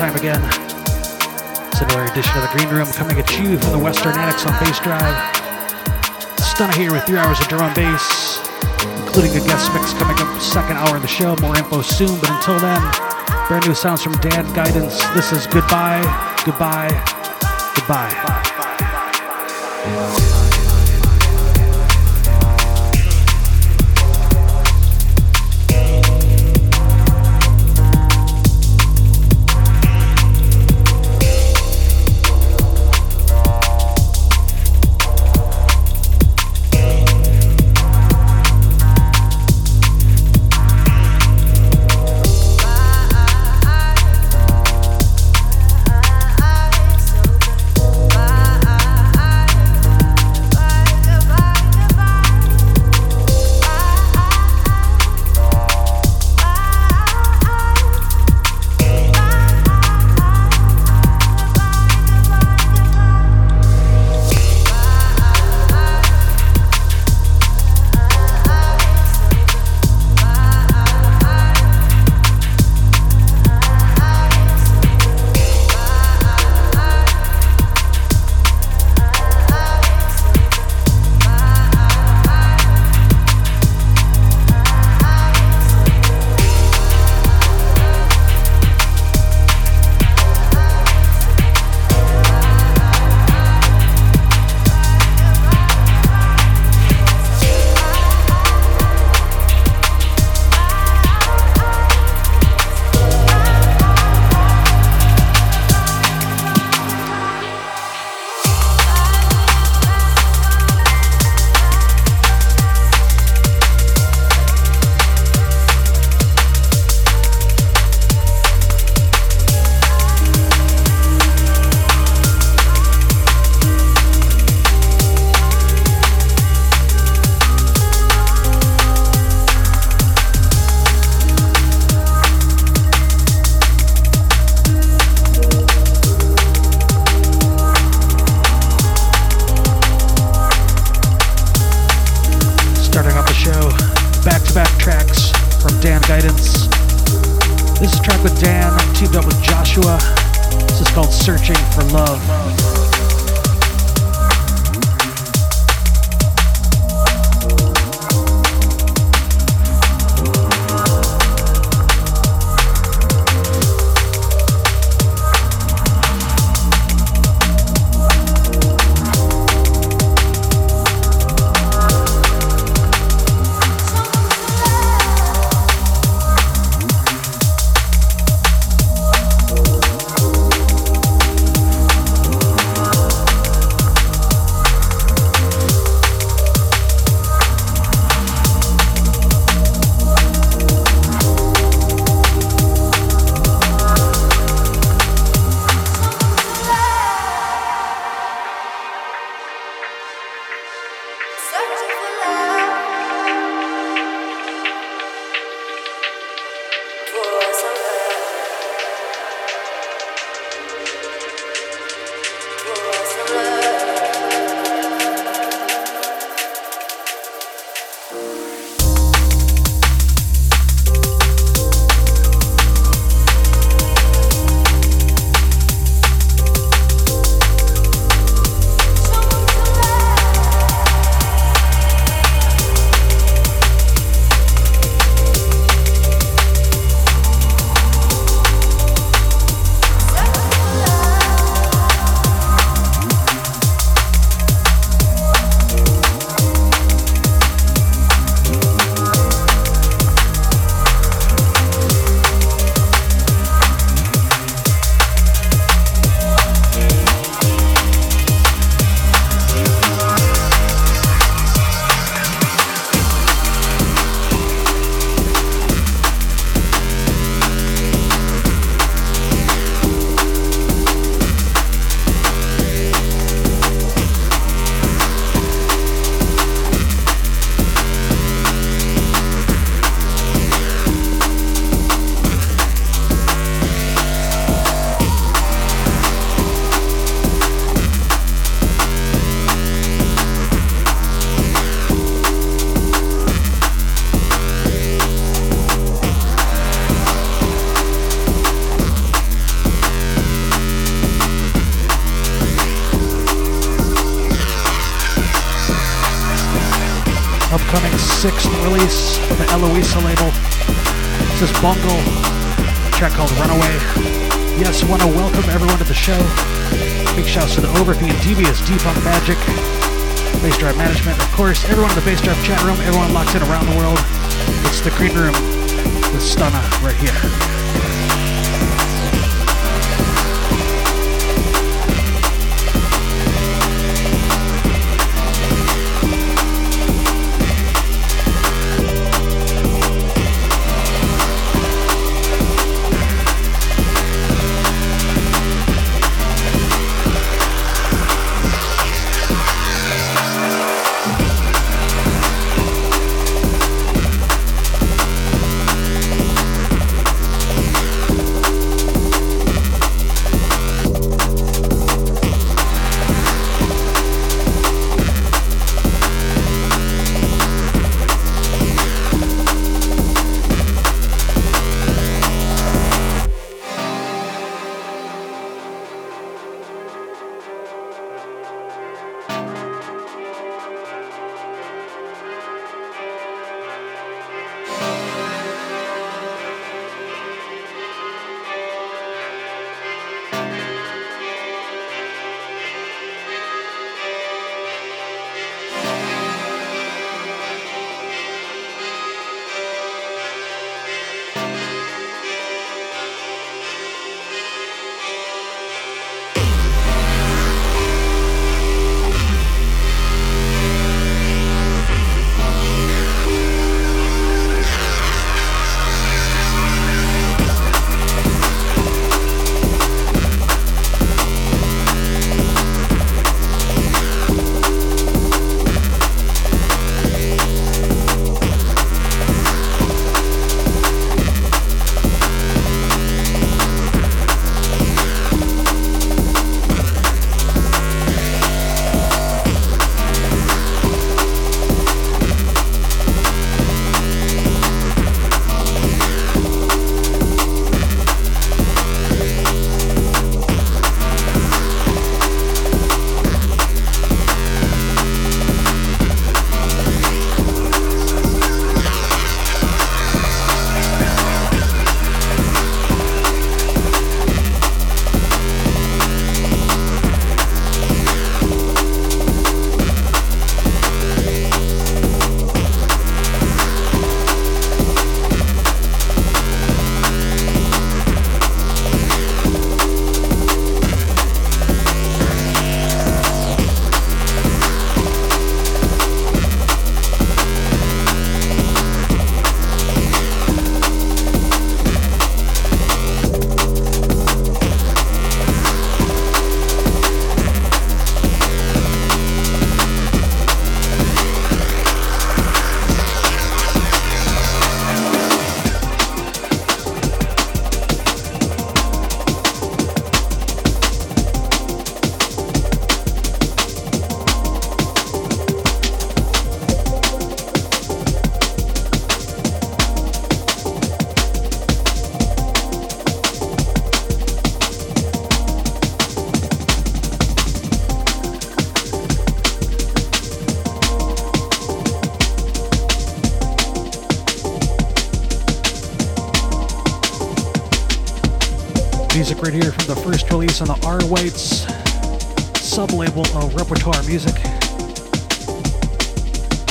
time again. It's another edition of the Green Room coming at you from the Western Annex on Bass Drive. Stunna here with three hours of drum bass, including a guest mix coming up second hour of the show. More info soon, but until then, brand new sounds from Dan Guidance. This is goodbye, goodbye, goodbye. Sixth release from the Eloisa label. This is Bungle, a track called Runaway. Yes, want to welcome everyone to the show. Big shouts to the Overfiend, Devious, Defunk Magic, Bassdrive Management, of course, everyone in the Bassdrive chat room, everyone locked in around the world. It's the Green Room with Stunna right here. Right here from the first release on the R Whites sub-label of Repertoire Music.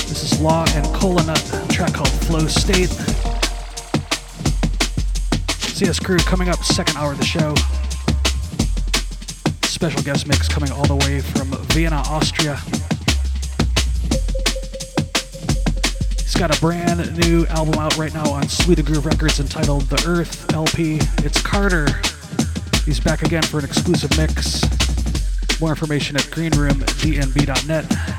This is Law and Kola Nut, track called Flow State. CS Crew coming up second hour of the show. Special guest mix coming all the way from Vienna, Austria. He's got a brand new album out right now on Sweet Groove Records entitled The Earth LP. It's Carter He's back again for an exclusive mix. More information at greenroomdnb.net.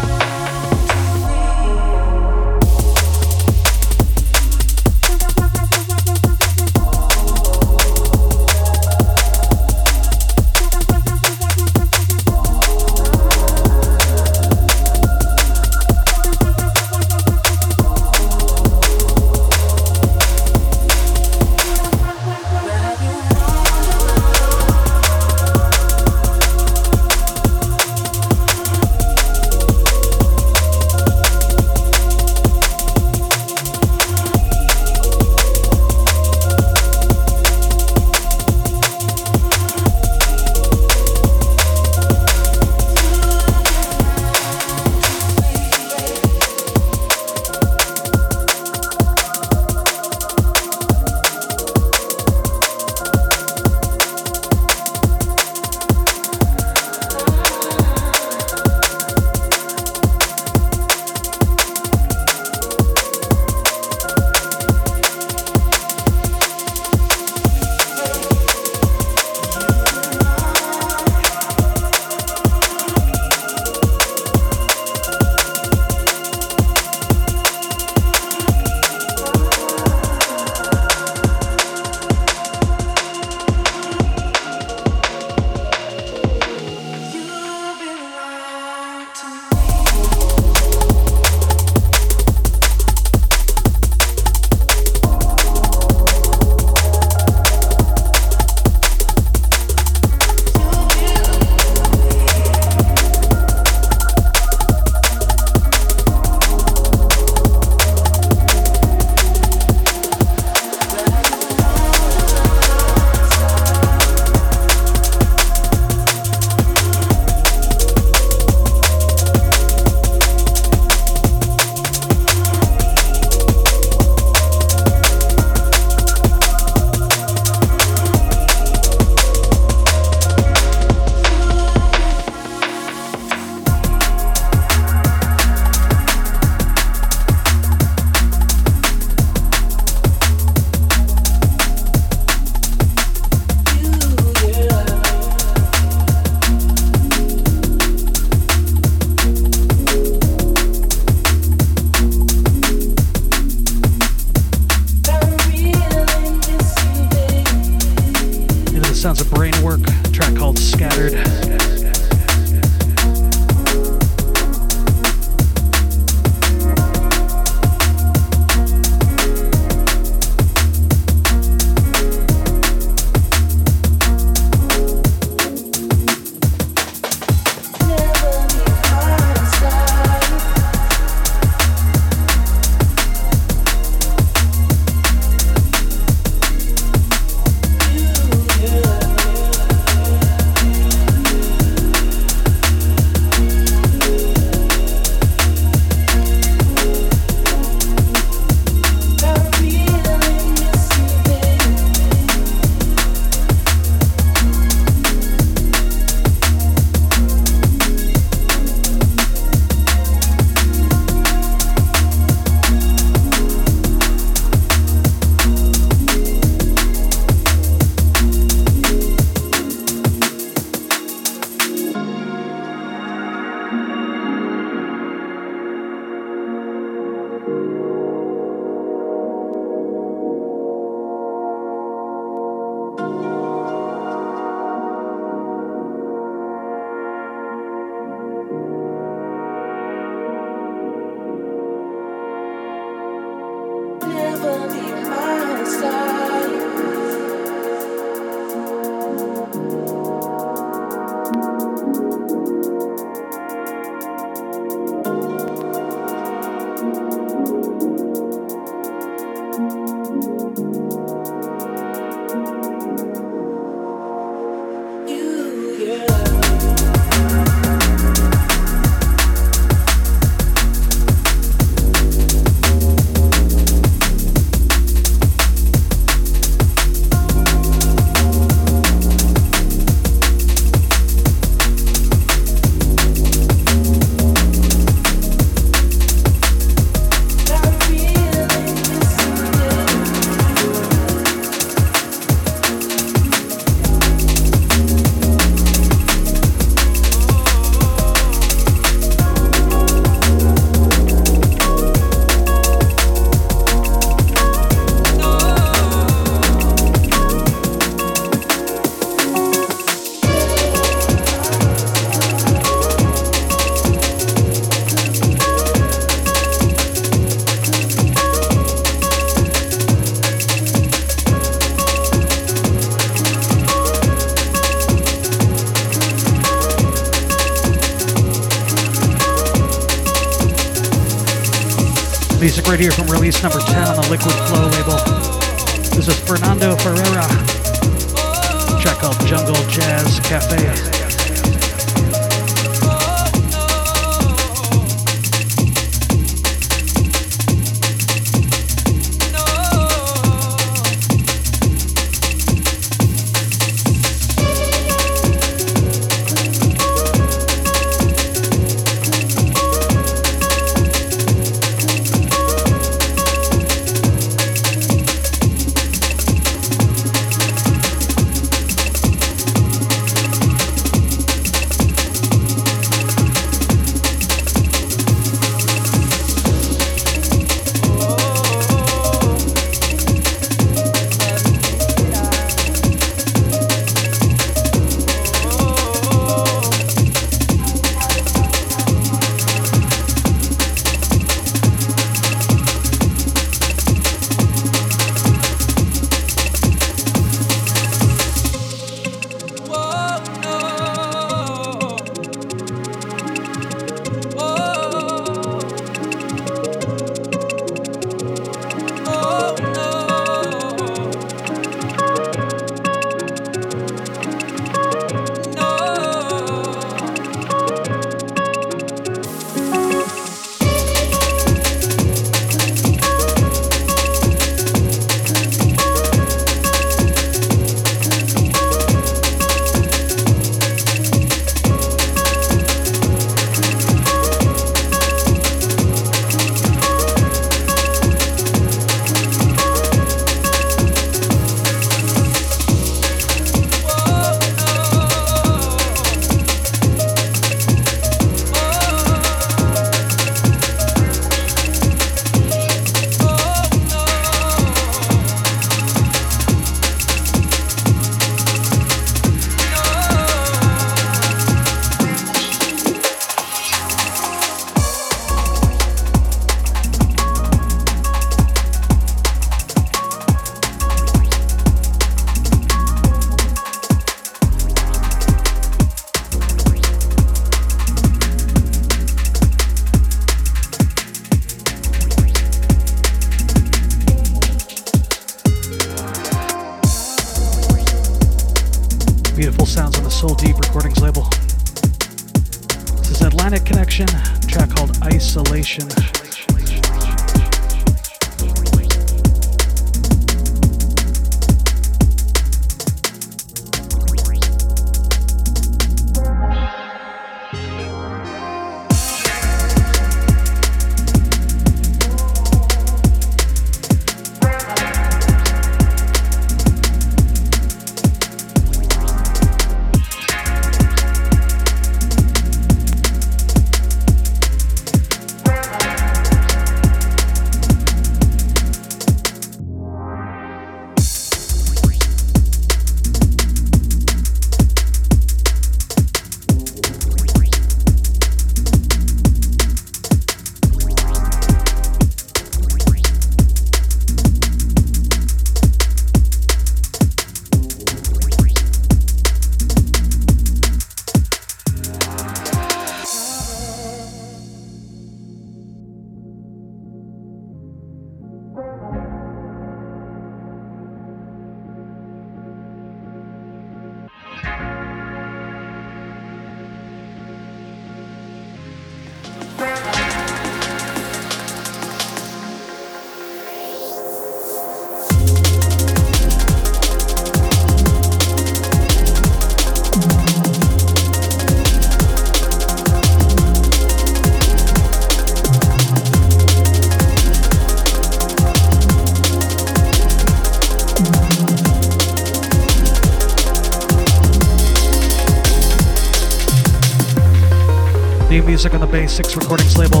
music on the Bay 6 Recordings label.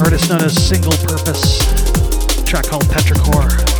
Artist known as Single Purpose. track called Petrichor.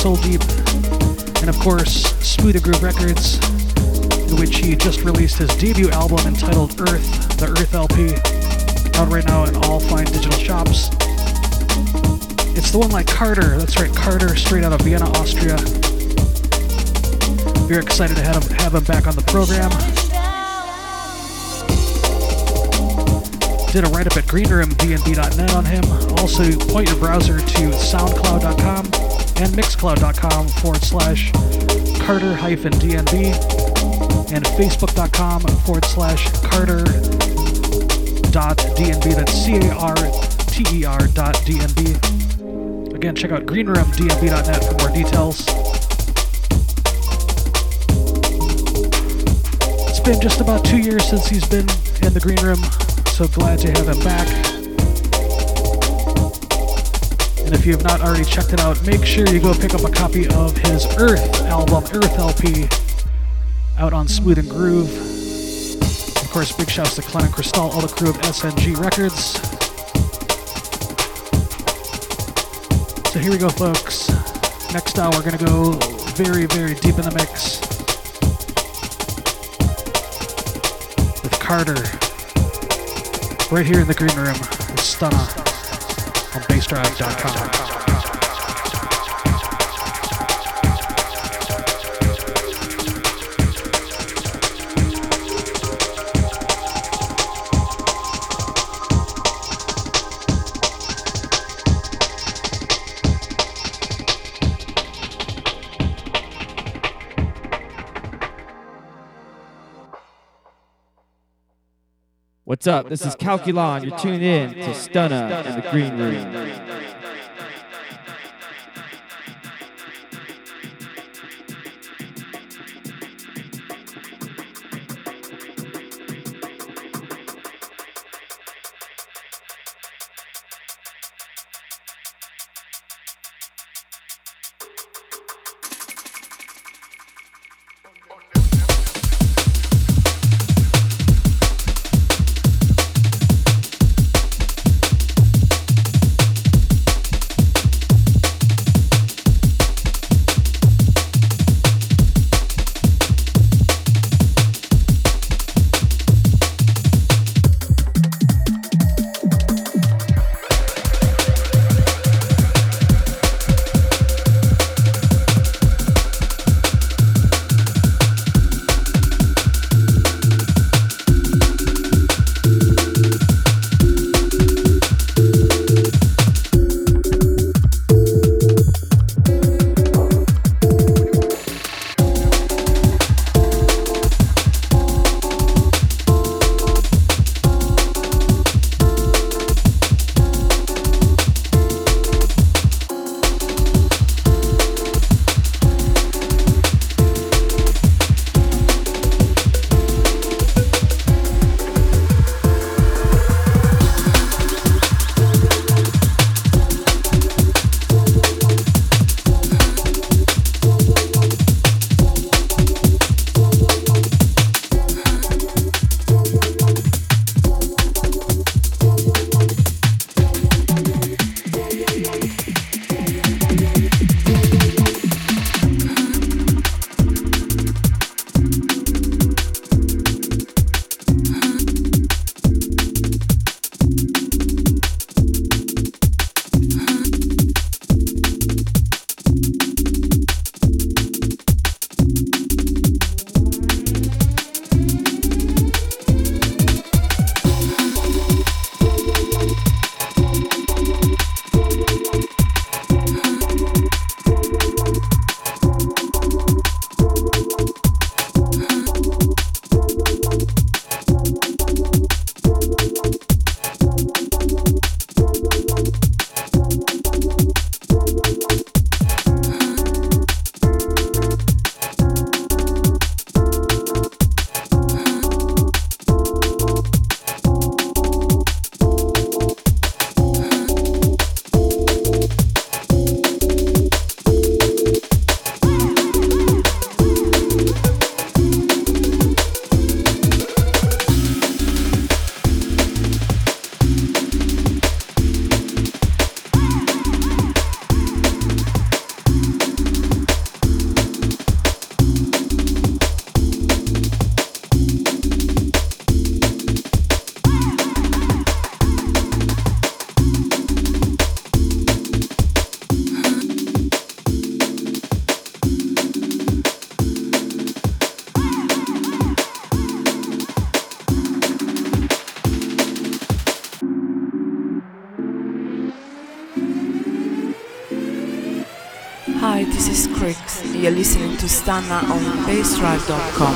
Soul Deep, and of course, Smooth and Groove Records, in which he just released his debut album entitled Earth, the Earth LP, out right now in all fine digital shops. It's the one like Carter. That's right, Carter, straight out of Vienna, Austria. We're excited to have him, have him back on the program. Did a write up at greenroomdnb.net on him. Also, point your browser to soundcloud.com and mixcloud.com forward slash Carter hyphen DNB and facebook.com forward slash Carter dot DNB. That's C A R T E R dot DNB. Again, check out greenroomdnb.net for more details. It's been just about two years since he's been in the green room, so glad to have him back. And if you have not already checked it out, make sure you go pick up a copy of his Earth album, Earth LP, out on Smooth and Groove. Of course, big shouts to Clement Cristal, all the crew of SNG Records. So here we go, folks. Next hour, we're going to go very, very deep in the mix with Carter. Right here in the green room with on bassdrive.com. What's up? This is Calculon. You're tuned in to Stunna and the Green Room. Listening to Stunna on bassdrive.com.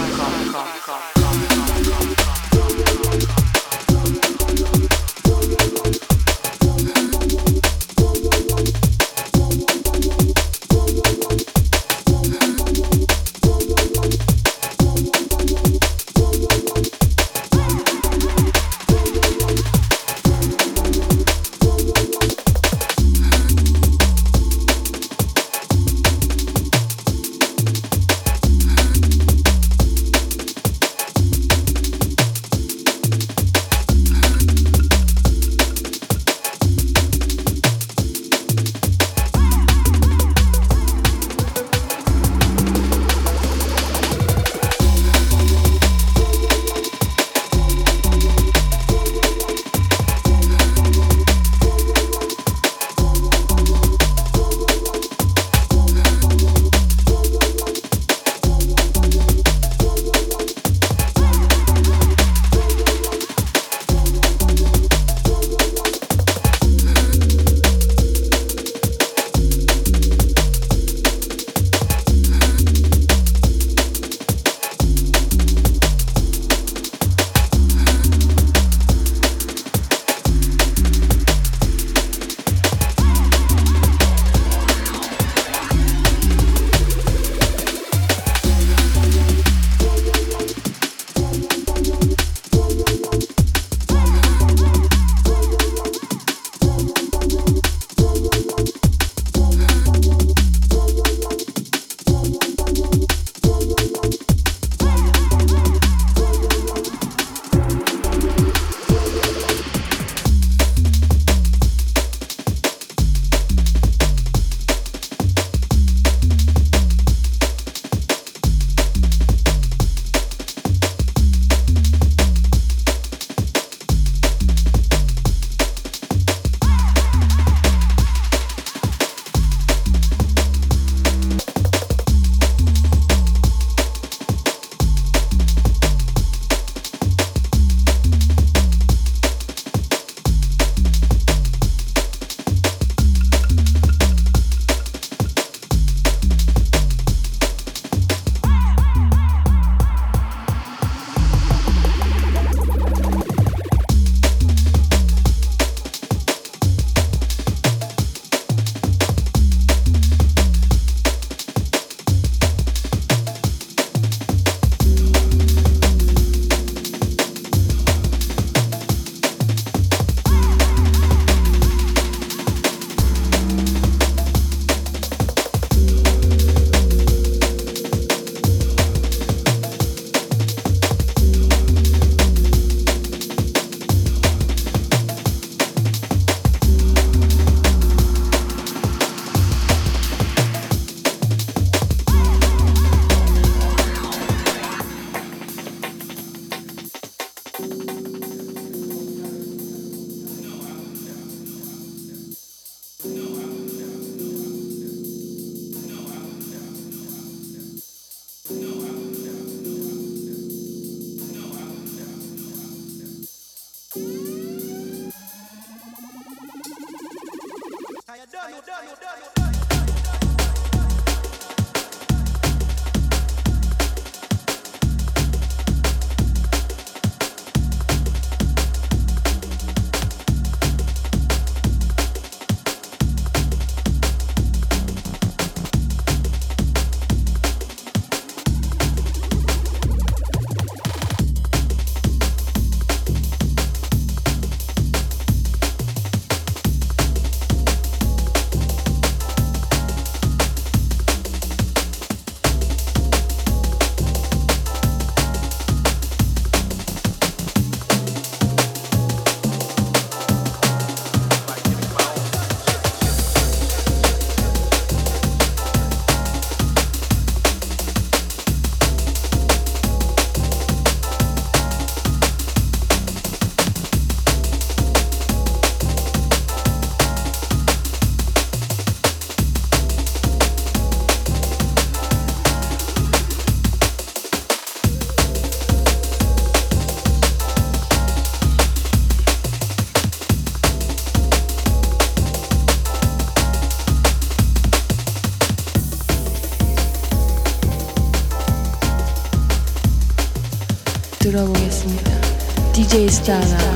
DJ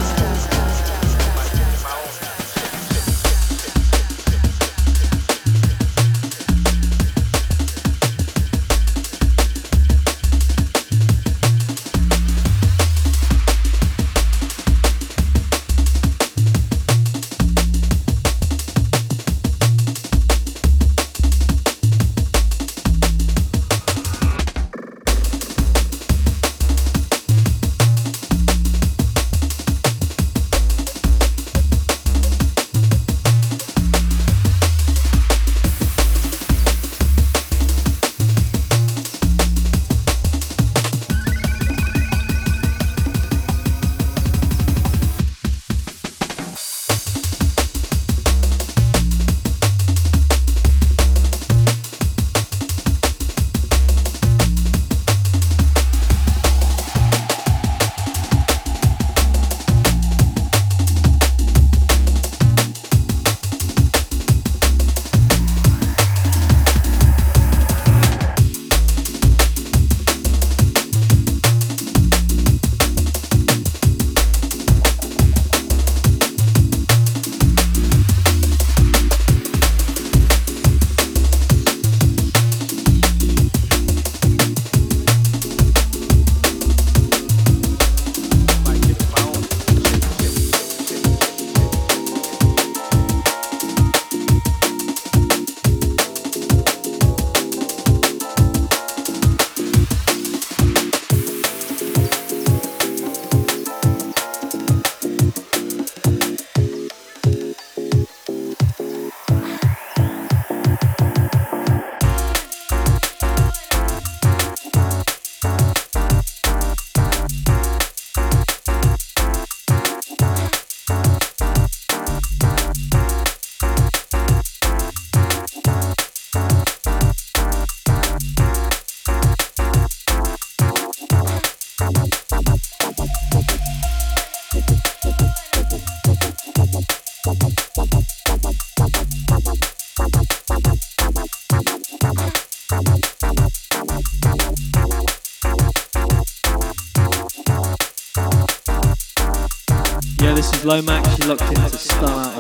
Lomax, she locked into Star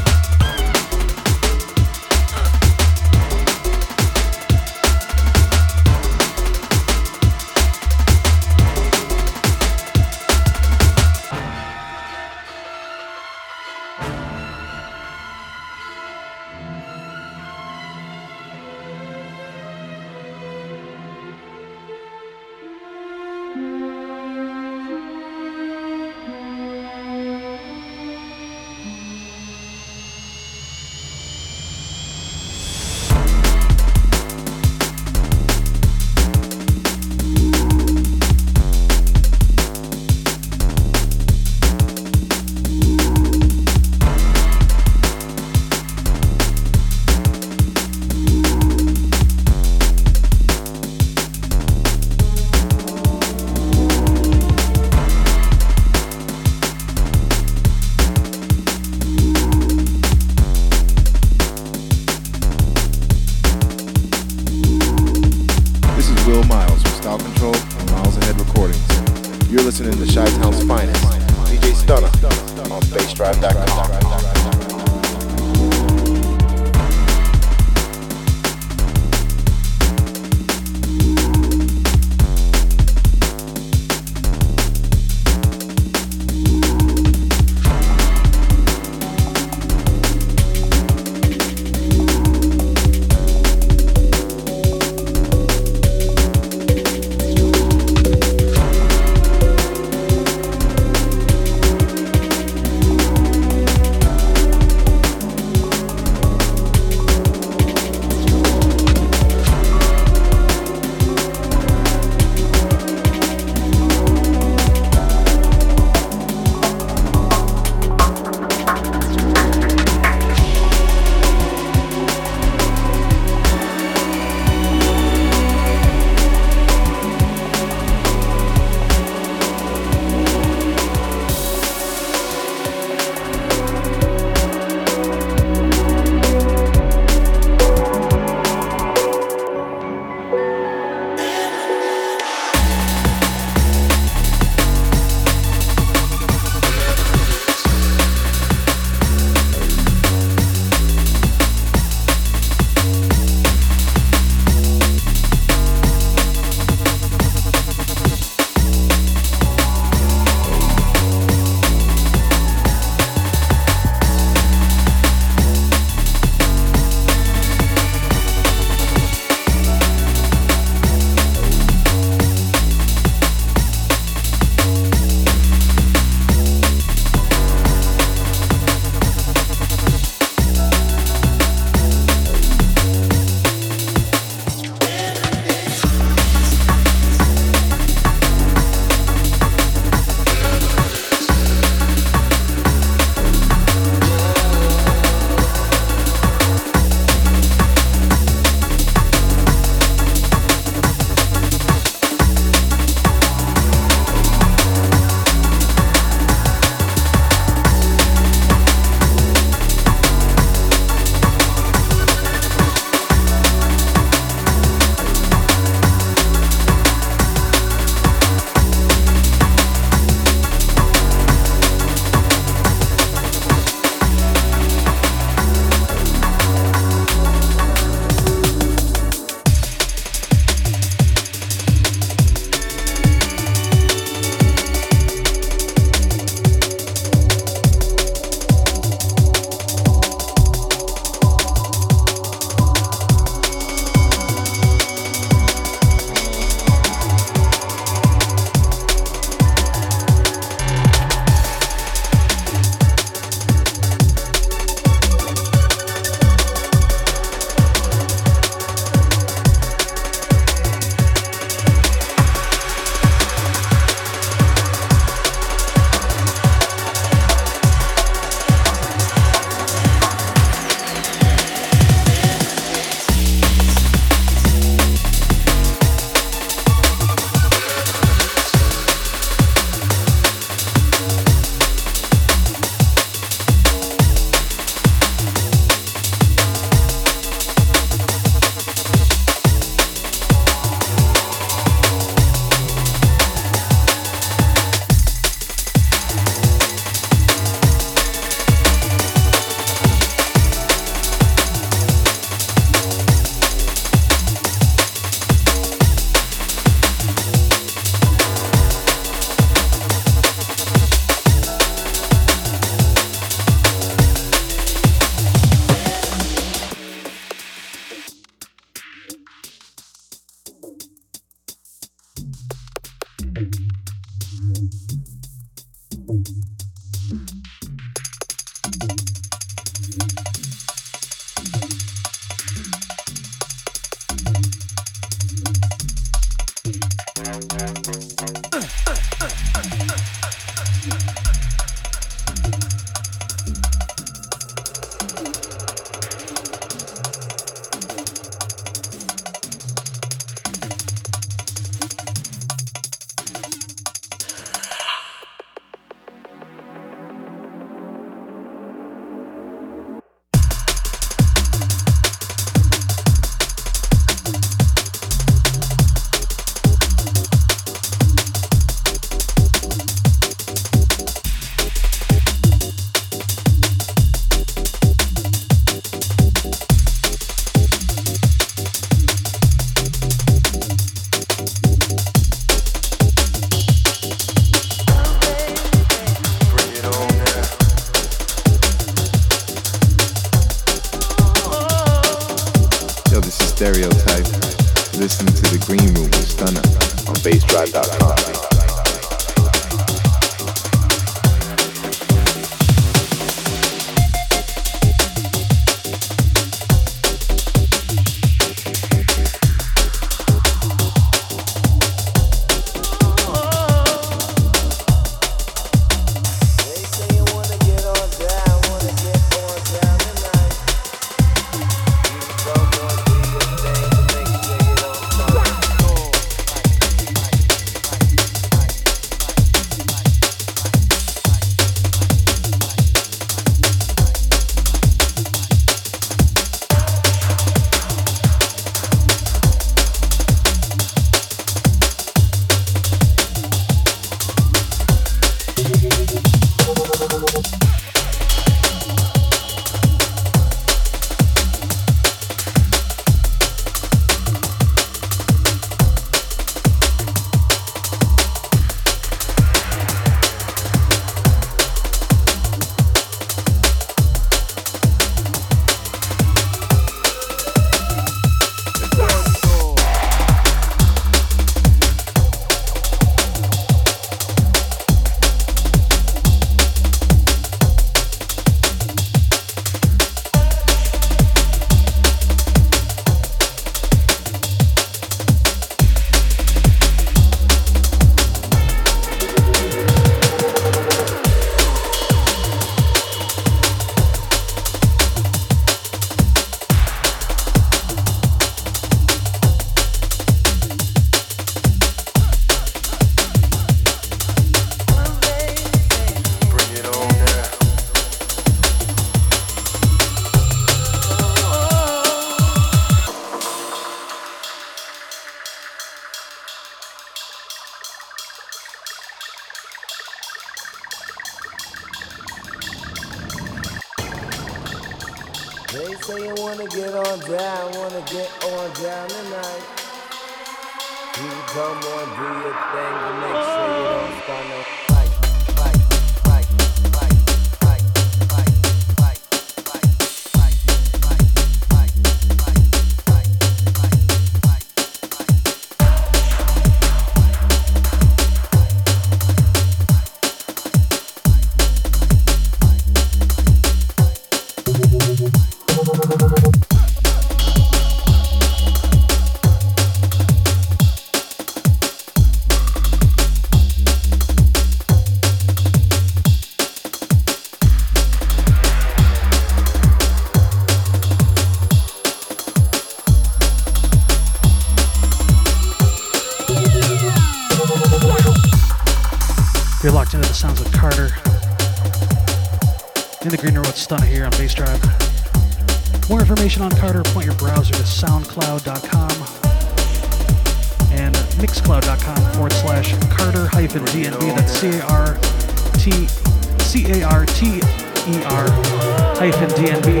DNB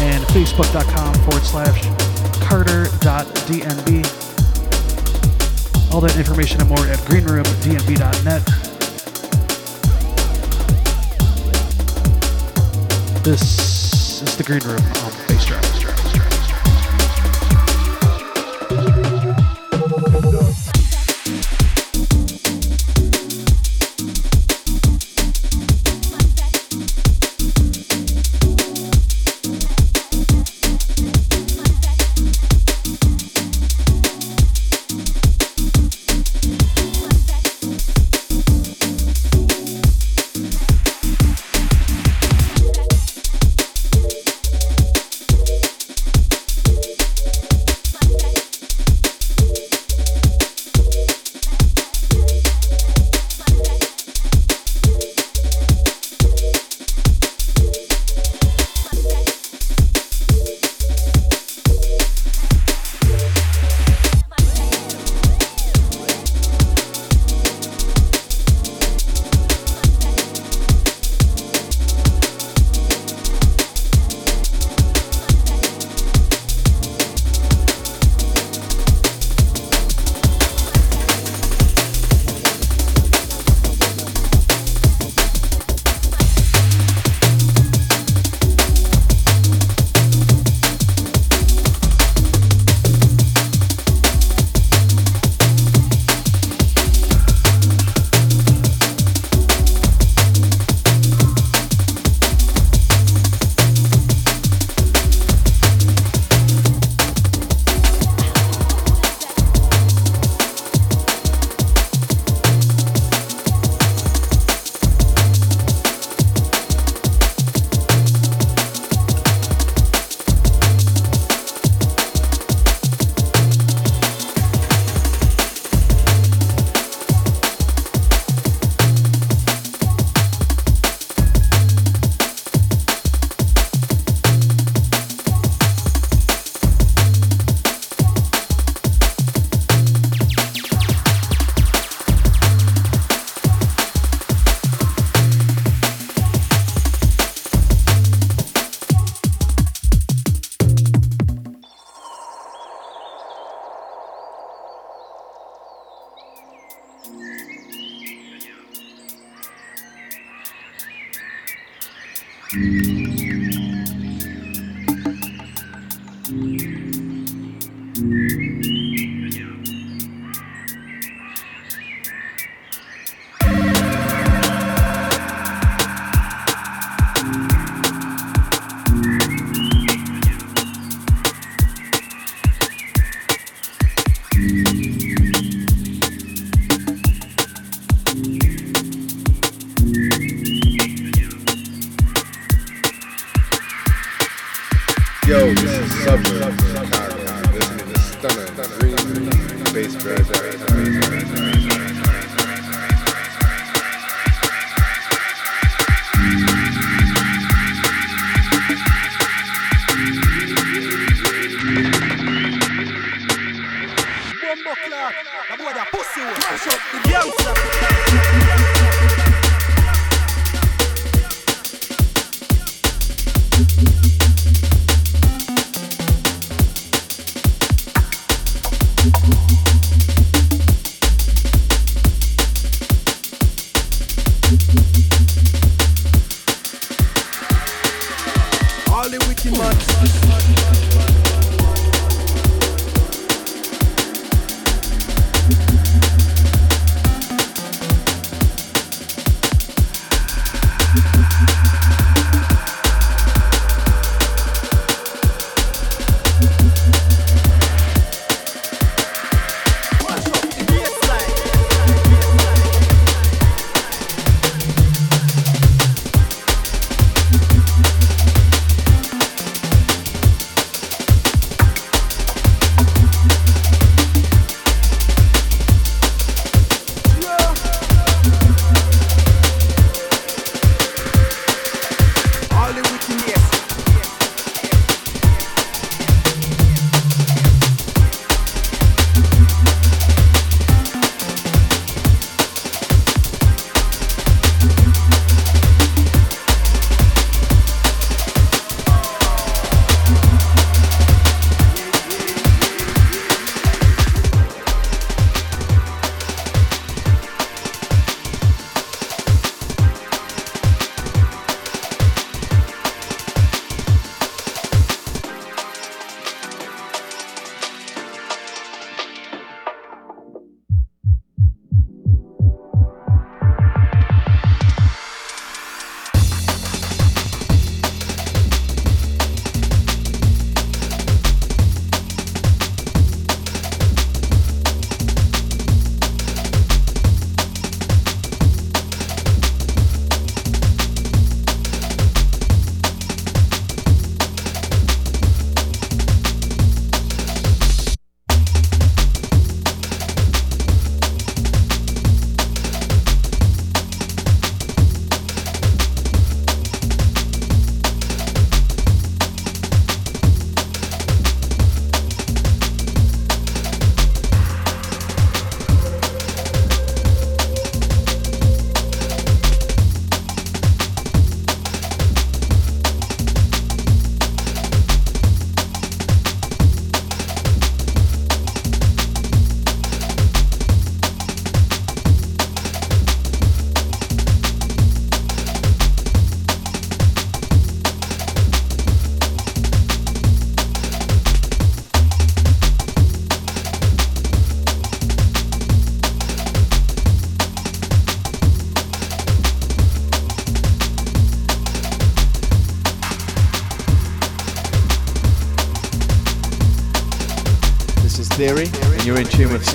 and facebook.com forward slash carter.dnb. All that information and more at greenroomdnb.net. This is the Green Room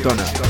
tune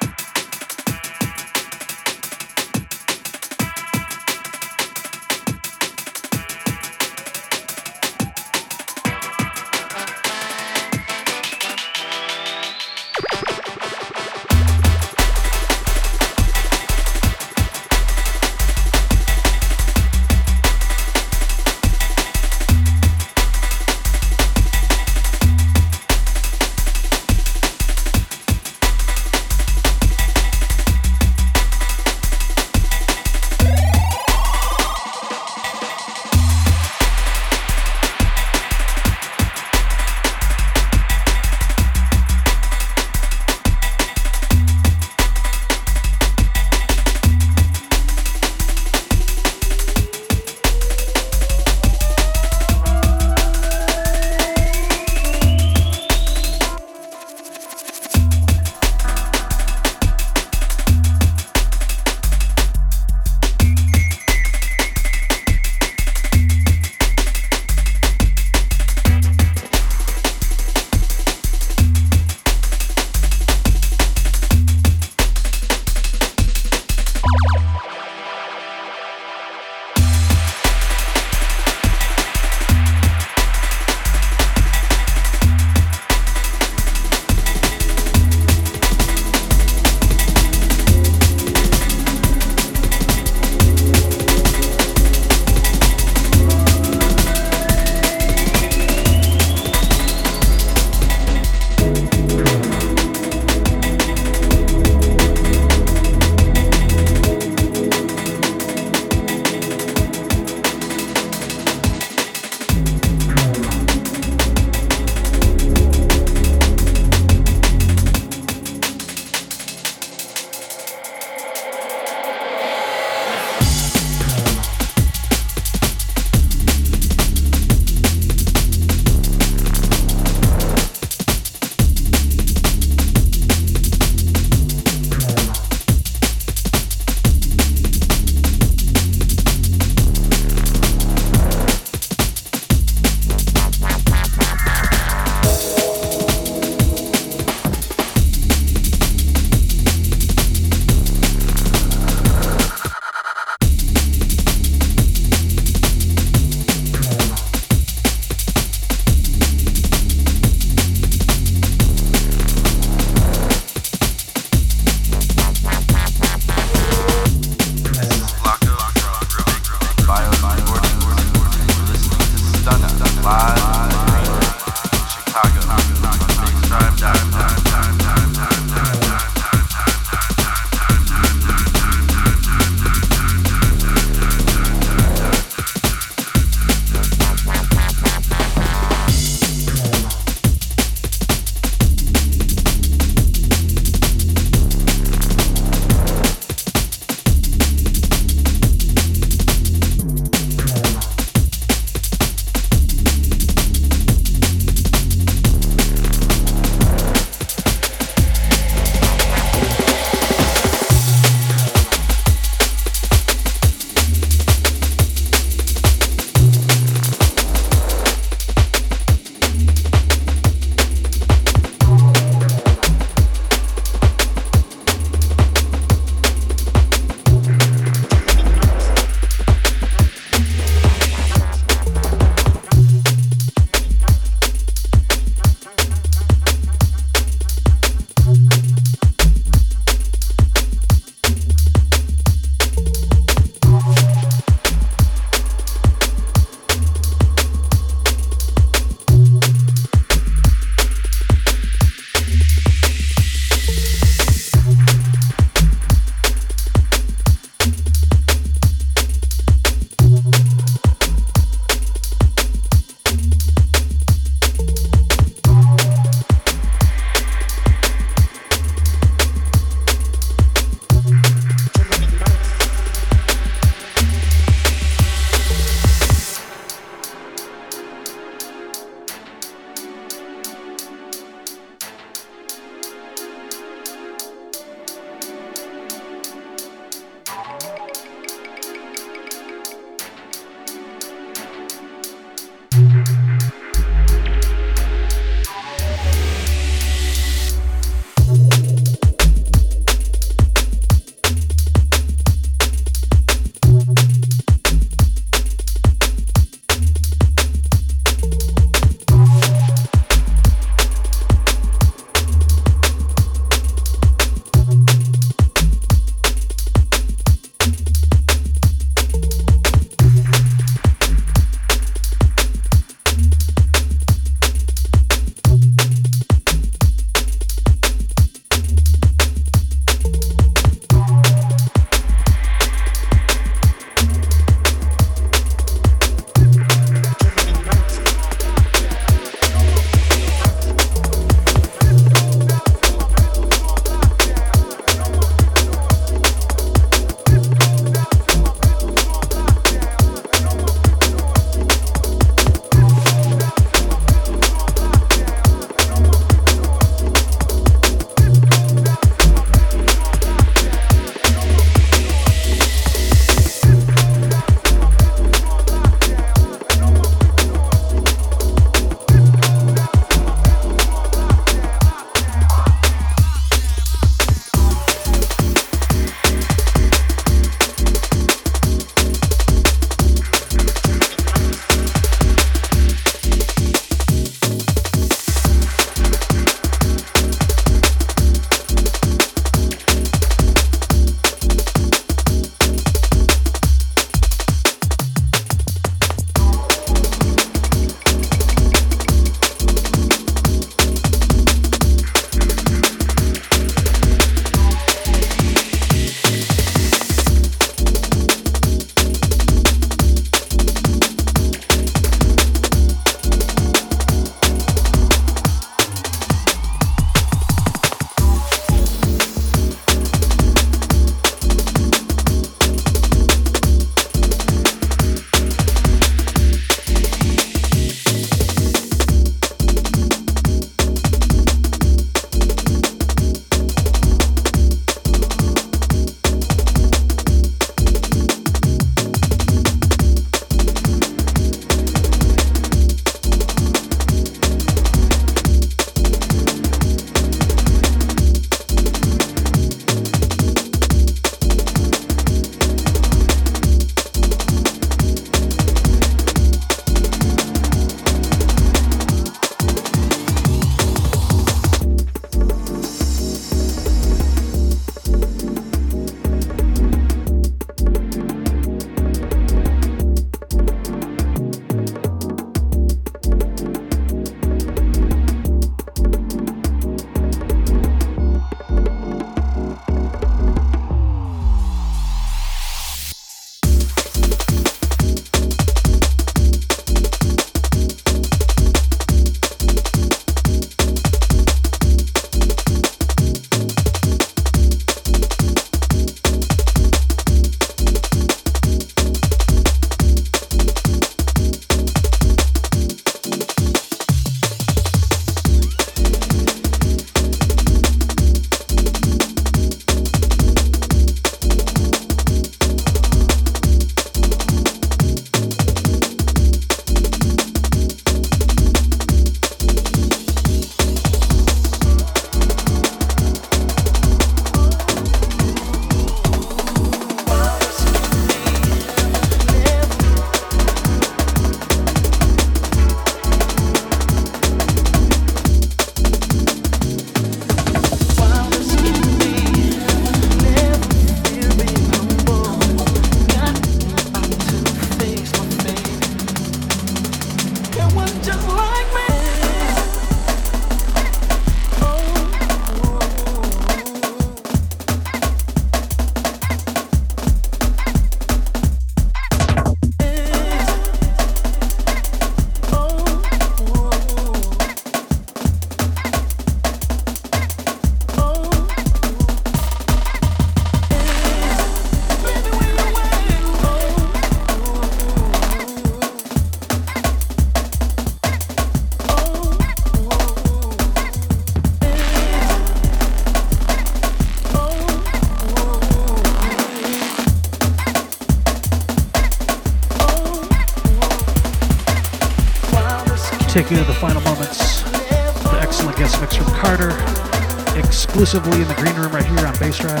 exclusively in the green room right here on Bassdrive.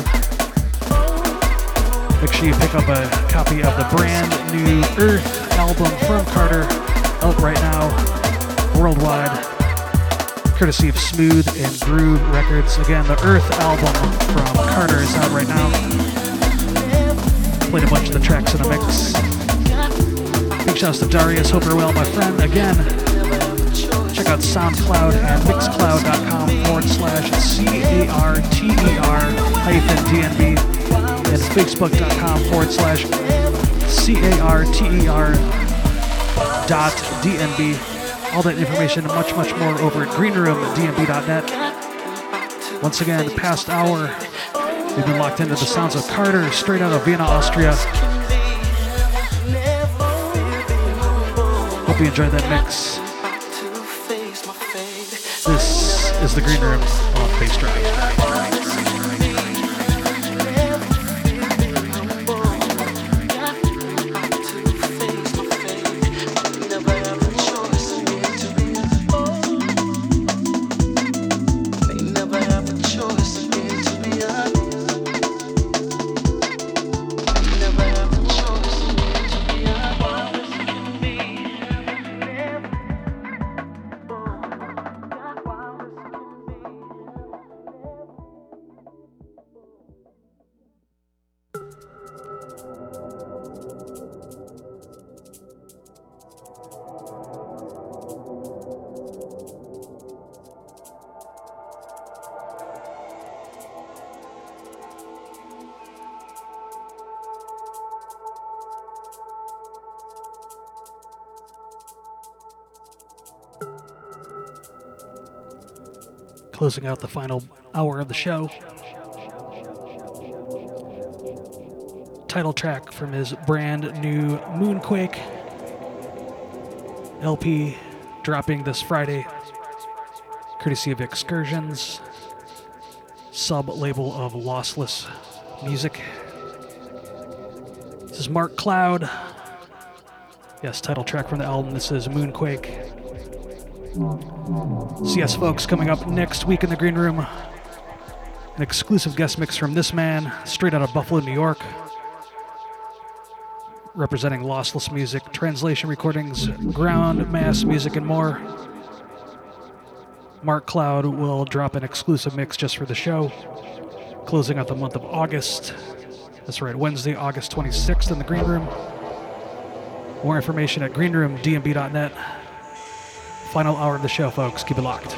Make sure you pick up a copy of the brand new Earth album from Carter, out right now, worldwide, courtesy of Smooth and Groove Records. Again, the Earth album from Carter is out right now. Played a bunch of the tracks in a mix. Big shouts to Darius. Hope you're well, my friend. Again, check out SoundCloud and Mixcloud.com forward slash C-A-R-T-E-R hyphen DNB and Facebook.com forward slash C-A-R-T-E-R dot DNB. All that information and much, much more over at greenroomdnb.net. Once again, past hour, we've been locked into the sounds of Carter straight out of Vienna, Austria. Hope you enjoyed that mix. The Green Room on Bassdrive. Closing out the final hour of the show. Title track from his brand new Moonquake LP dropping this Friday, courtesy of Excursions, sub label of Lossless Music. This is Mark Kloud. Yes, title track from the album. This is Moonquake. So, yes, folks, coming up next week in the Green Room, an exclusive guest mix from this man, straight out of Buffalo, New York, representing lossless music, translation recordings, ground mass music, and more. Mark Kloud will drop an exclusive mix just for the show, closing out the month of August. That's right, Wednesday, August 26th in the Green Room. More information at greenroomdnb.net. Final hour of the show, folks. Keep it locked.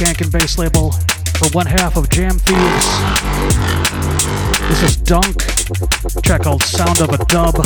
Skank and Bass label for one half of Jam Thieves. This is Dunk, track called Sound of a Dub.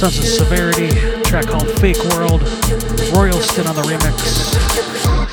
Sons of Severity, track called Fake World, Royalston on the remix.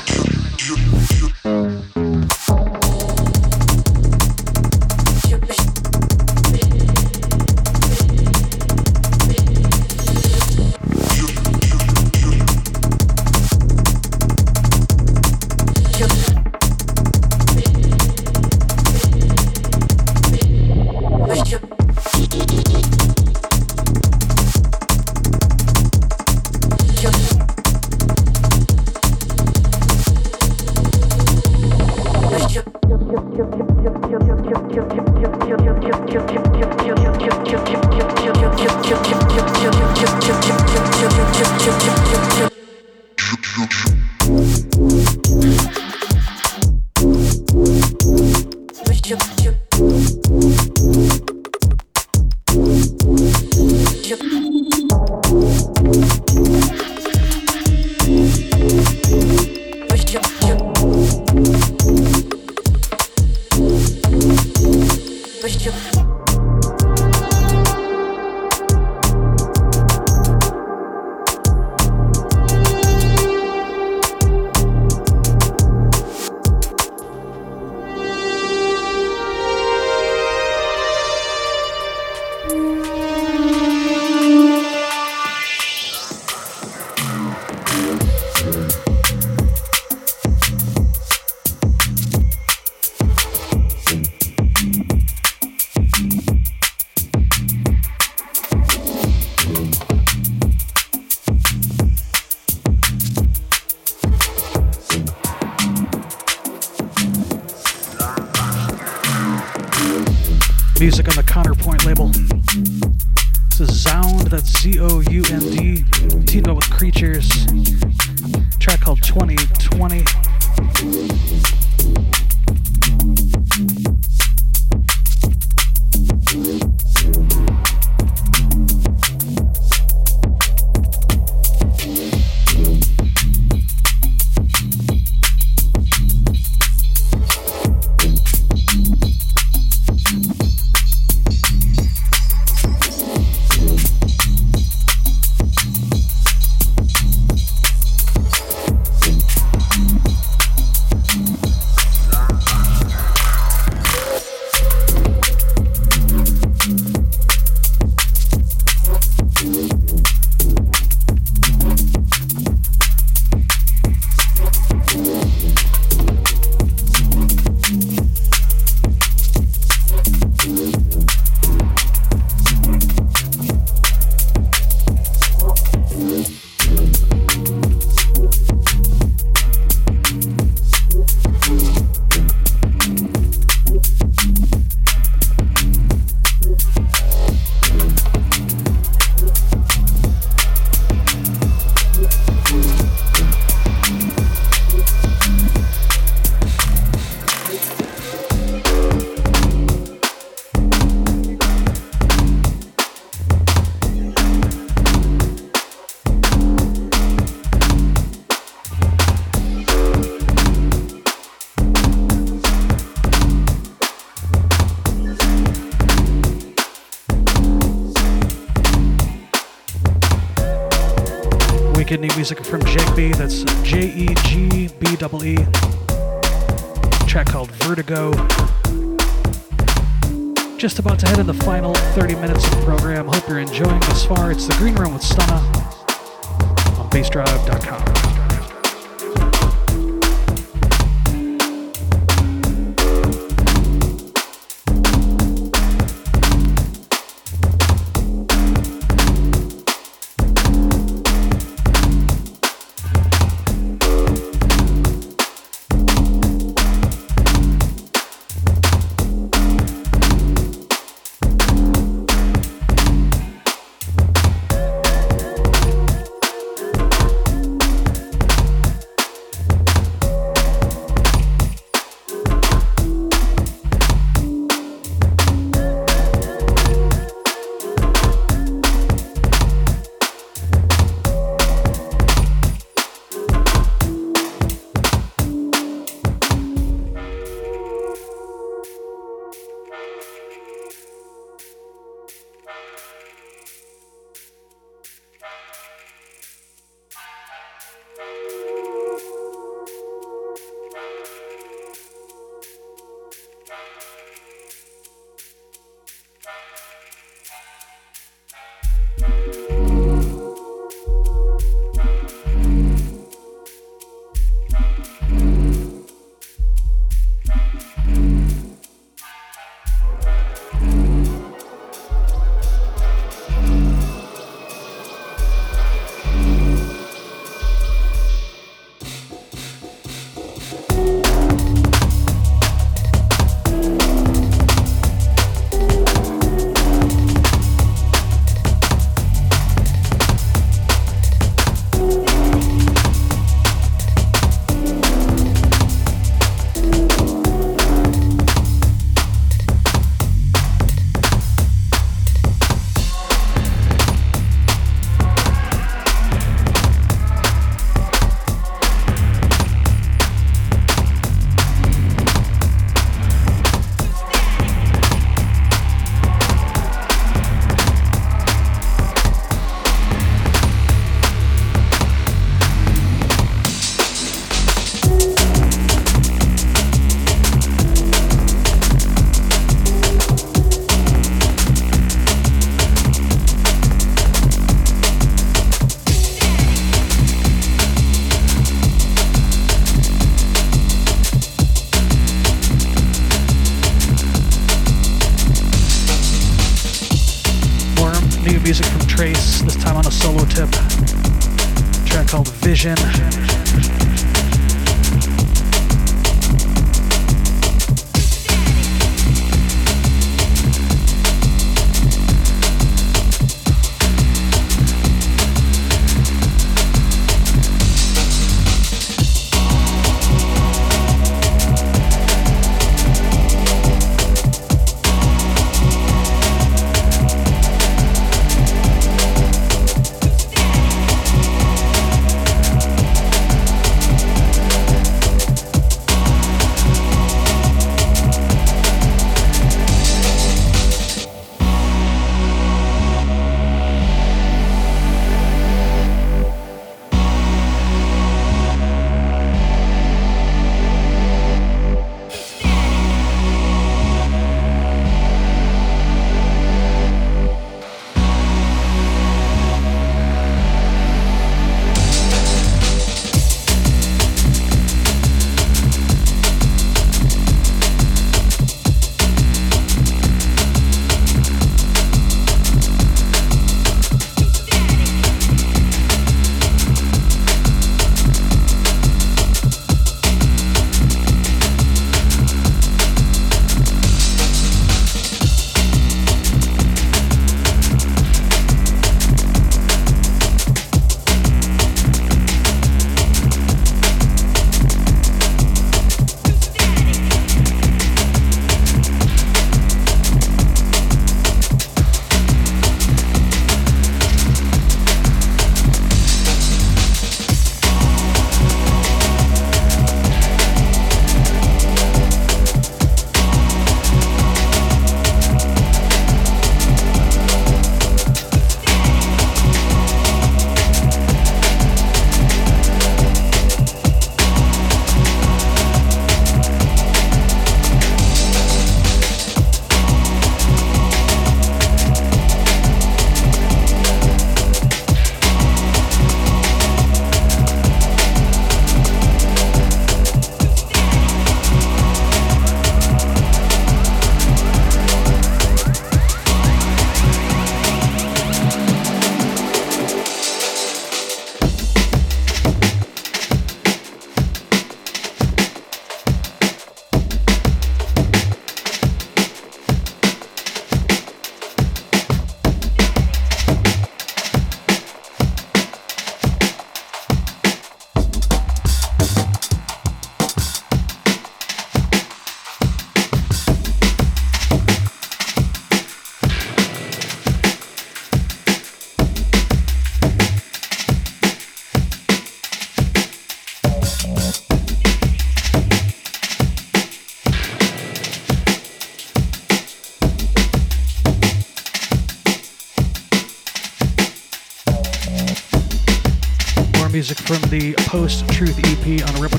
From the Post Truth EP on repertoire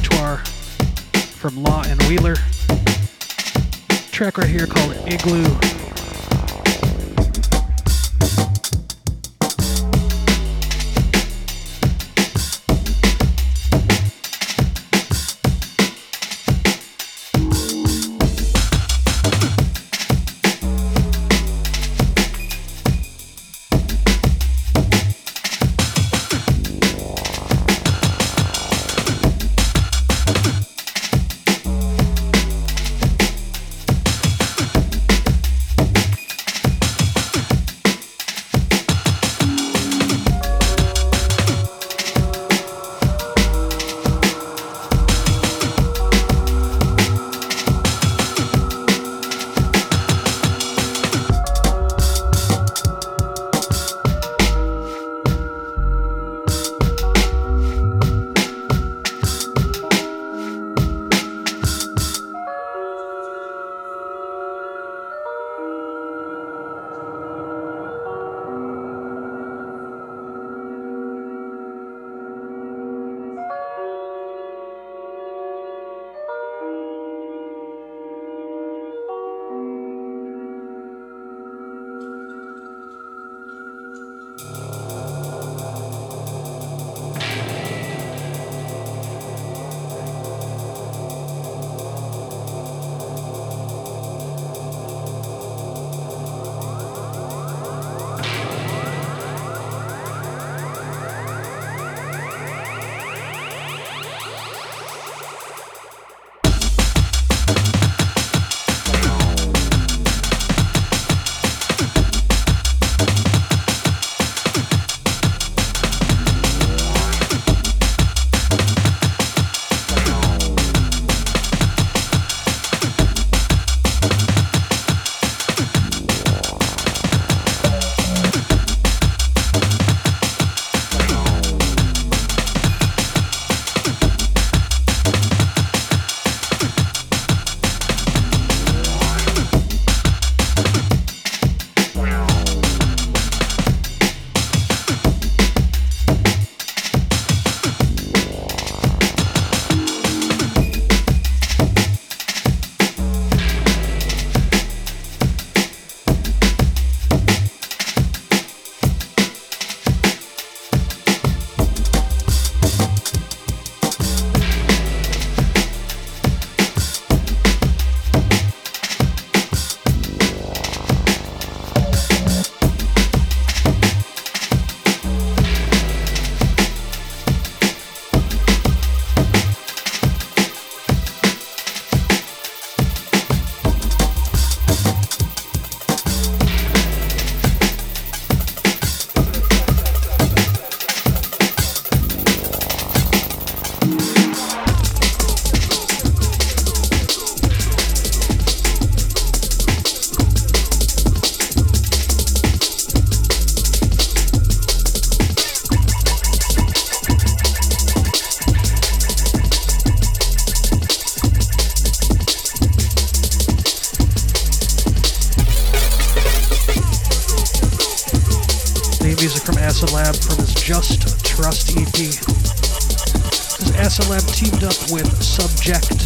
up with Subject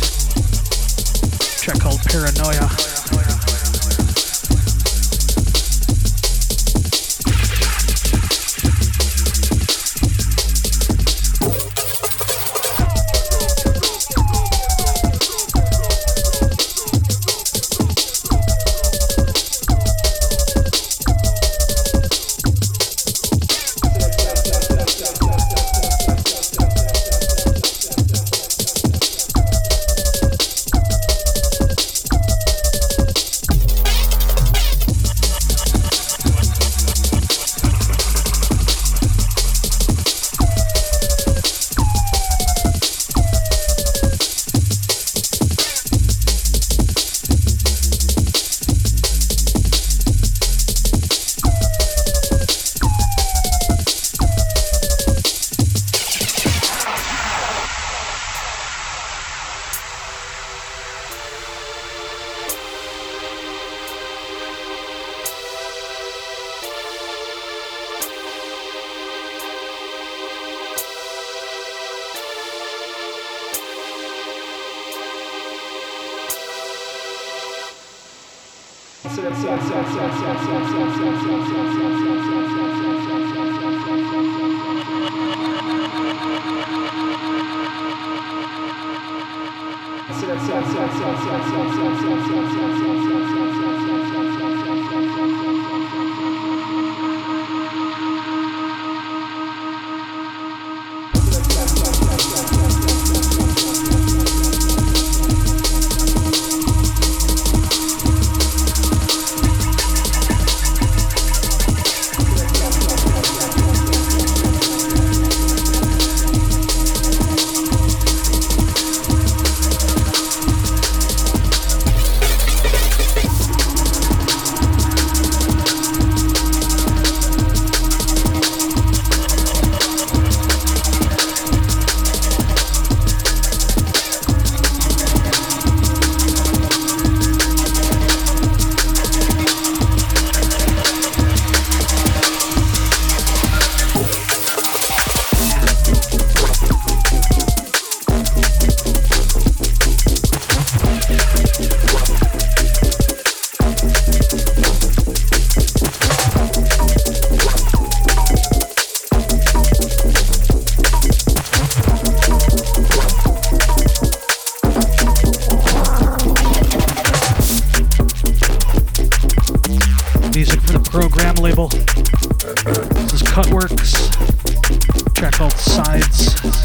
Dissident.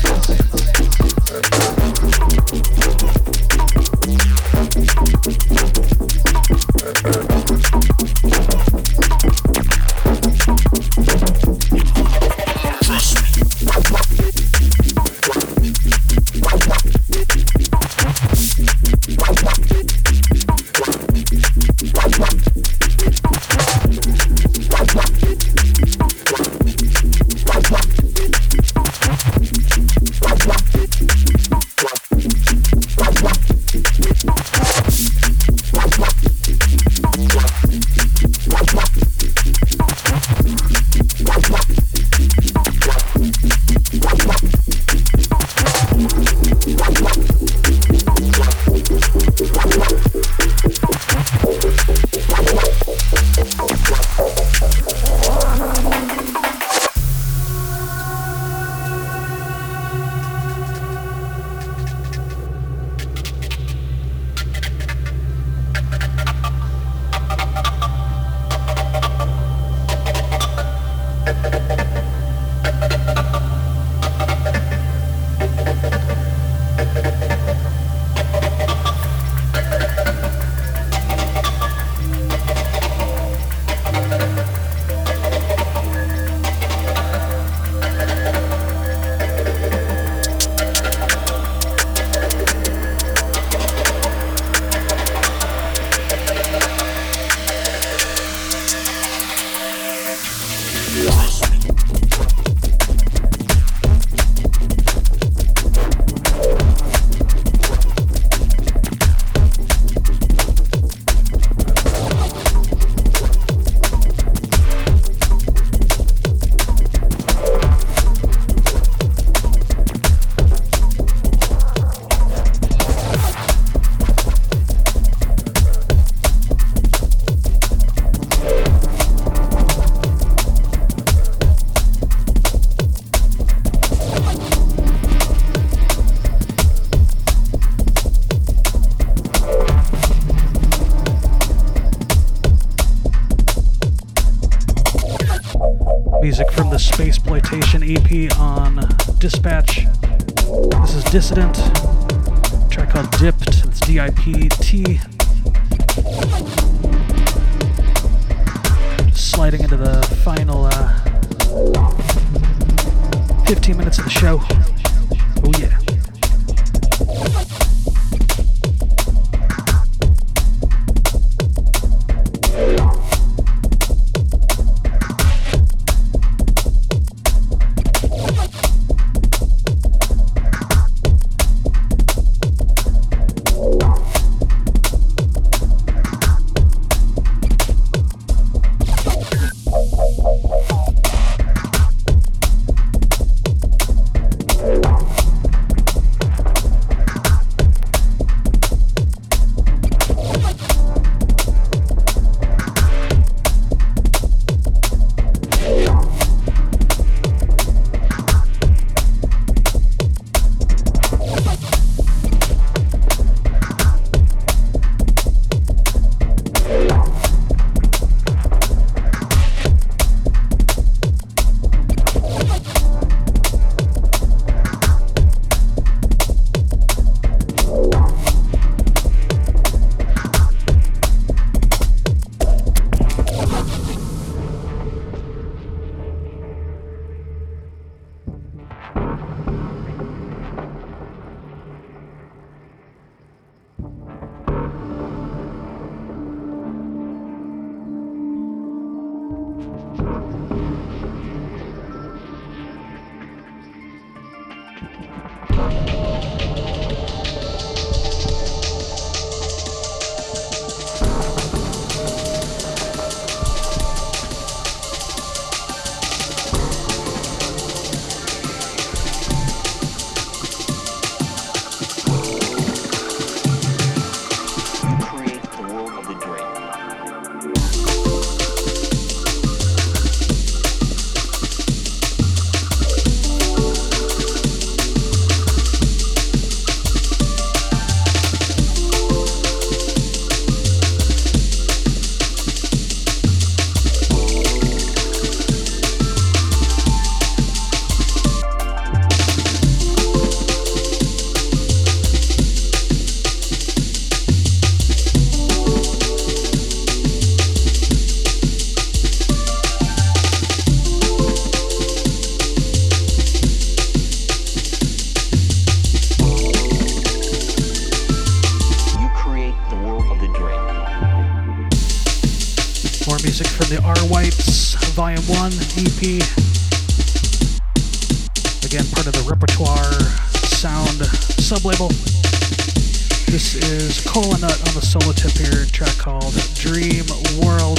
Nut on the solo tip here, track called Dream World.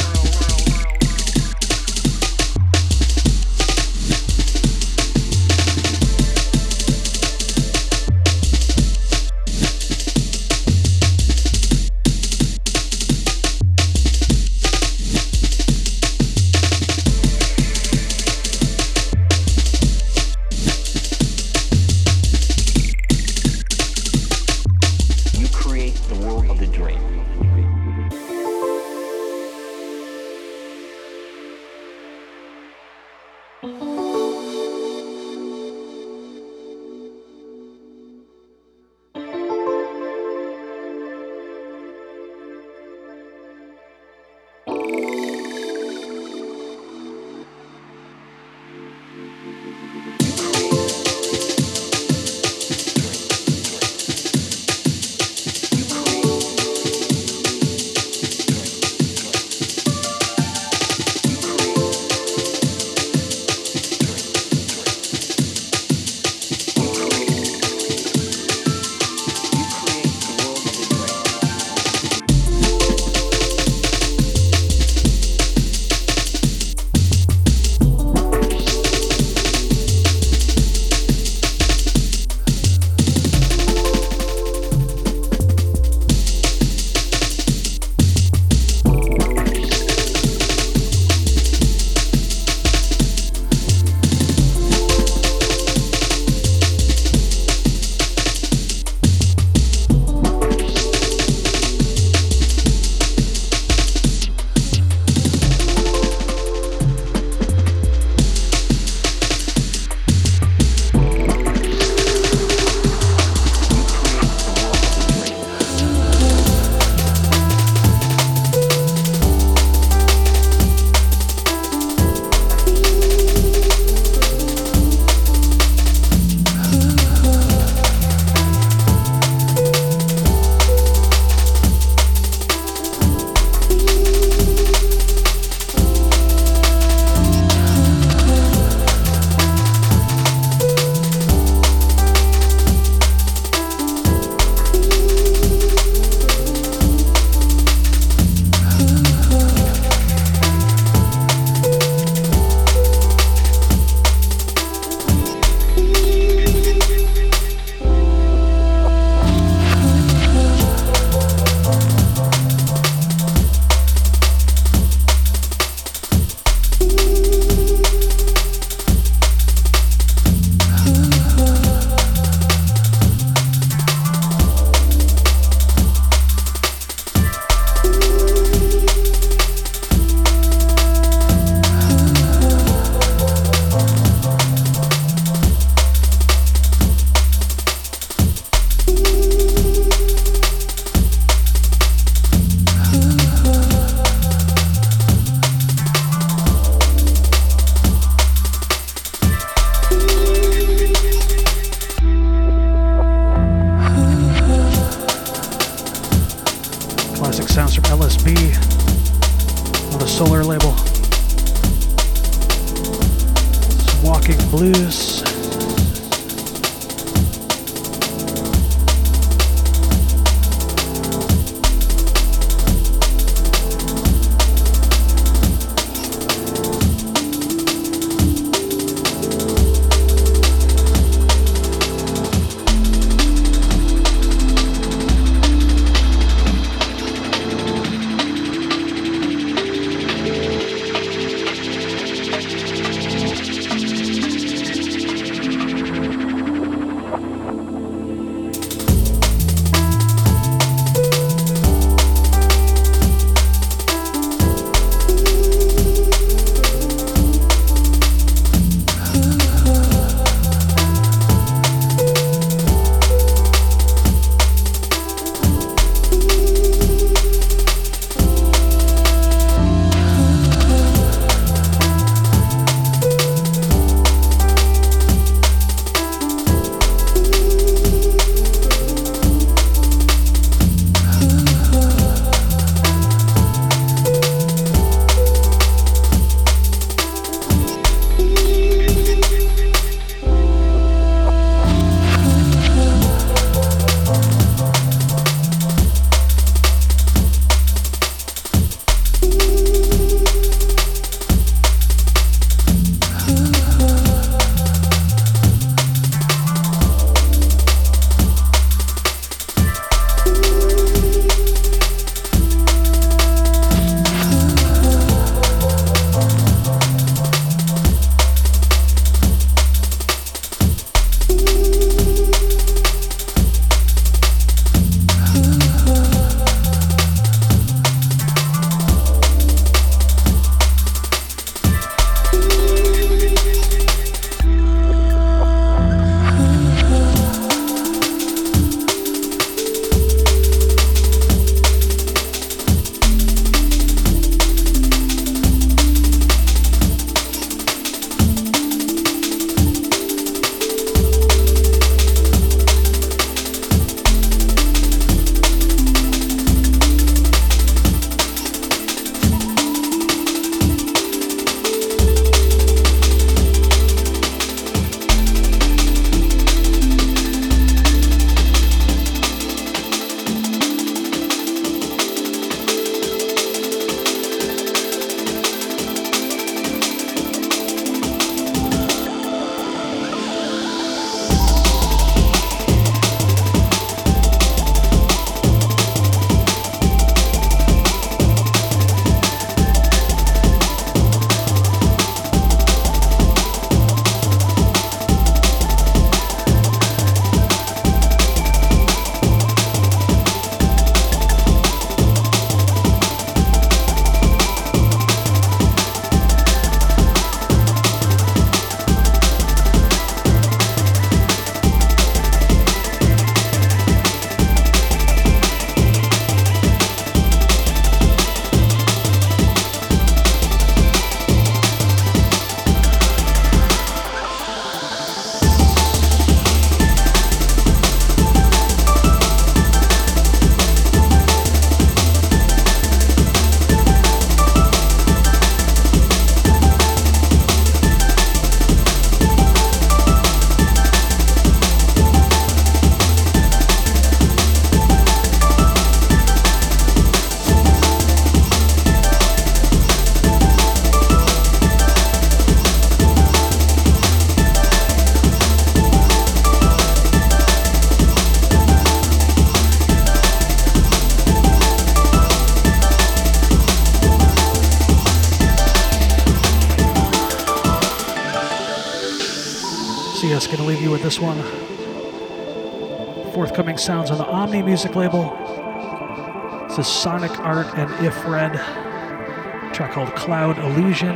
Sonic Art and If Red. A track called Cloud Illusion.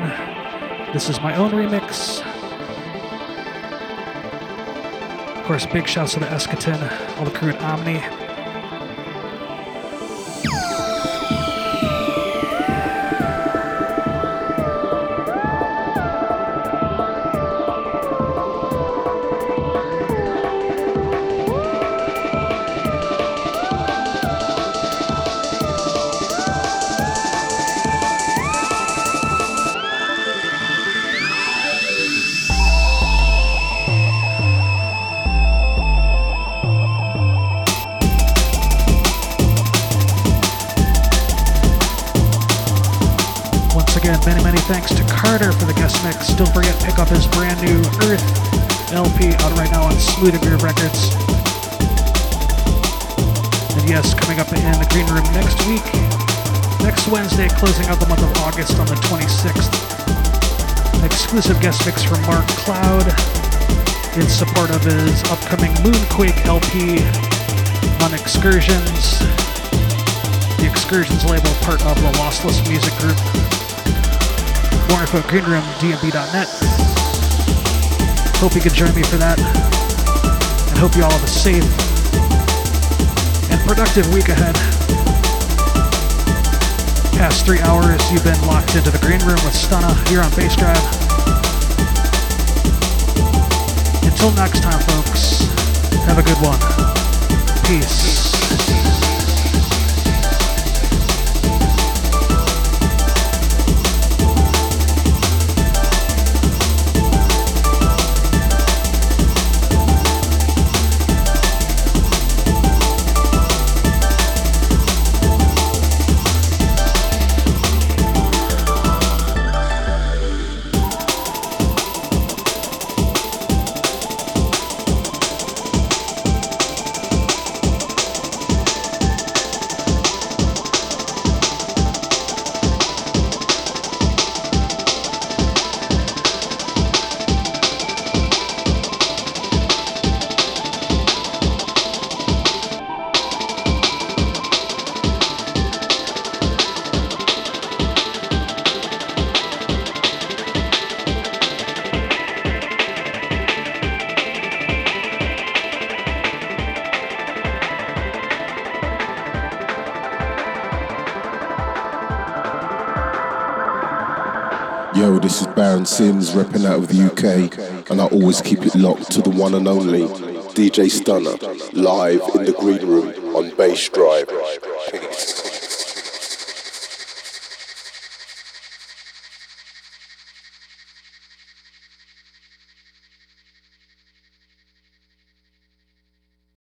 This is my own remix. Of course, big shouts to the Eschaton, all the crew at Omni. And Groove Records. And yes, coming up in the green room next week, next Wednesday, closing out the month of August on the 26th. An exclusive guest mix from Mark Kloud in support of his upcoming Moonquake LP on Excursions. The Excursions label, part of the Lossless Music Group. More info at greenroomdmb.net. Hope you can join me for that. Hope you all have a safe and productive week ahead. Past three hours, you've been locked into the green room with Stunna here on Bassdrive. Until next time, folks, have a good one. Peace. And I always keep it locked to the one and only DJ Stunna, live in the green room on Bassdrive.